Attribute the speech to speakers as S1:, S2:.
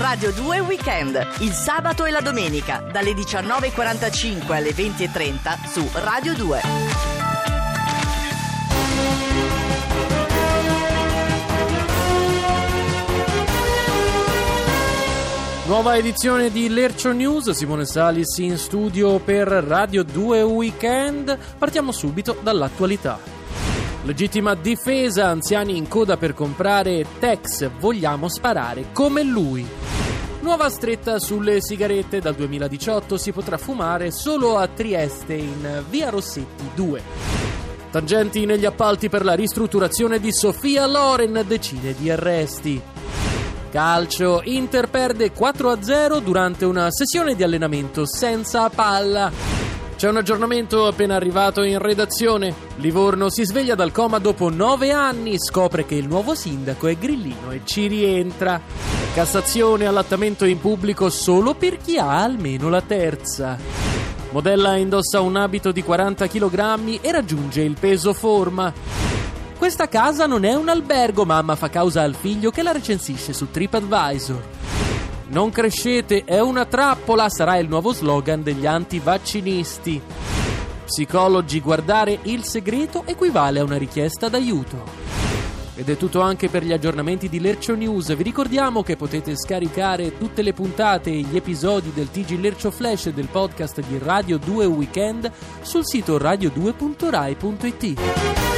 S1: Radio 2 Weekend, il sabato e la domenica, dalle 19.45 alle 20.30 su Radio 2.
S2: Nuova edizione di Lercio News, Simone Salis in studio per Radio 2 Weekend. Partiamo subito dall'attualità. Legittima difesa, anziani in coda per comprare Tex, vogliamo sparare come lui. Nuova stretta sulle sigarette, dal 2018 si potrà fumare solo a Trieste in Via Rossetti 2. Tangenti negli appalti per la ristrutturazione di Sofia Loren, decine di arresti. Calcio, Inter perde 4-0 durante una sessione di allenamento senza palla. C'è un aggiornamento appena arrivato in redazione. Livorno si sveglia dal coma dopo 9 anni, scopre che il nuovo sindaco è grillino e ci rientra. Cassazione allattamento in pubblico solo per chi ha almeno la terza. Modella indossa un abito di 40 kg e raggiunge il peso forma. Questa casa non è un albergo, mamma fa causa al figlio che la recensisce su TripAdvisor. Non crescete, è una trappola, sarà il nuovo slogan degli antivaccinisti. Psicologi, guardare il segreto equivale a una richiesta d'aiuto. Ed è tutto anche per gli aggiornamenti di Lercio News. Vi ricordiamo che potete scaricare tutte le puntate e gli episodi del TG Lercio Flash e del podcast di Radio 2 Weekend sul sito radio2.rai.it.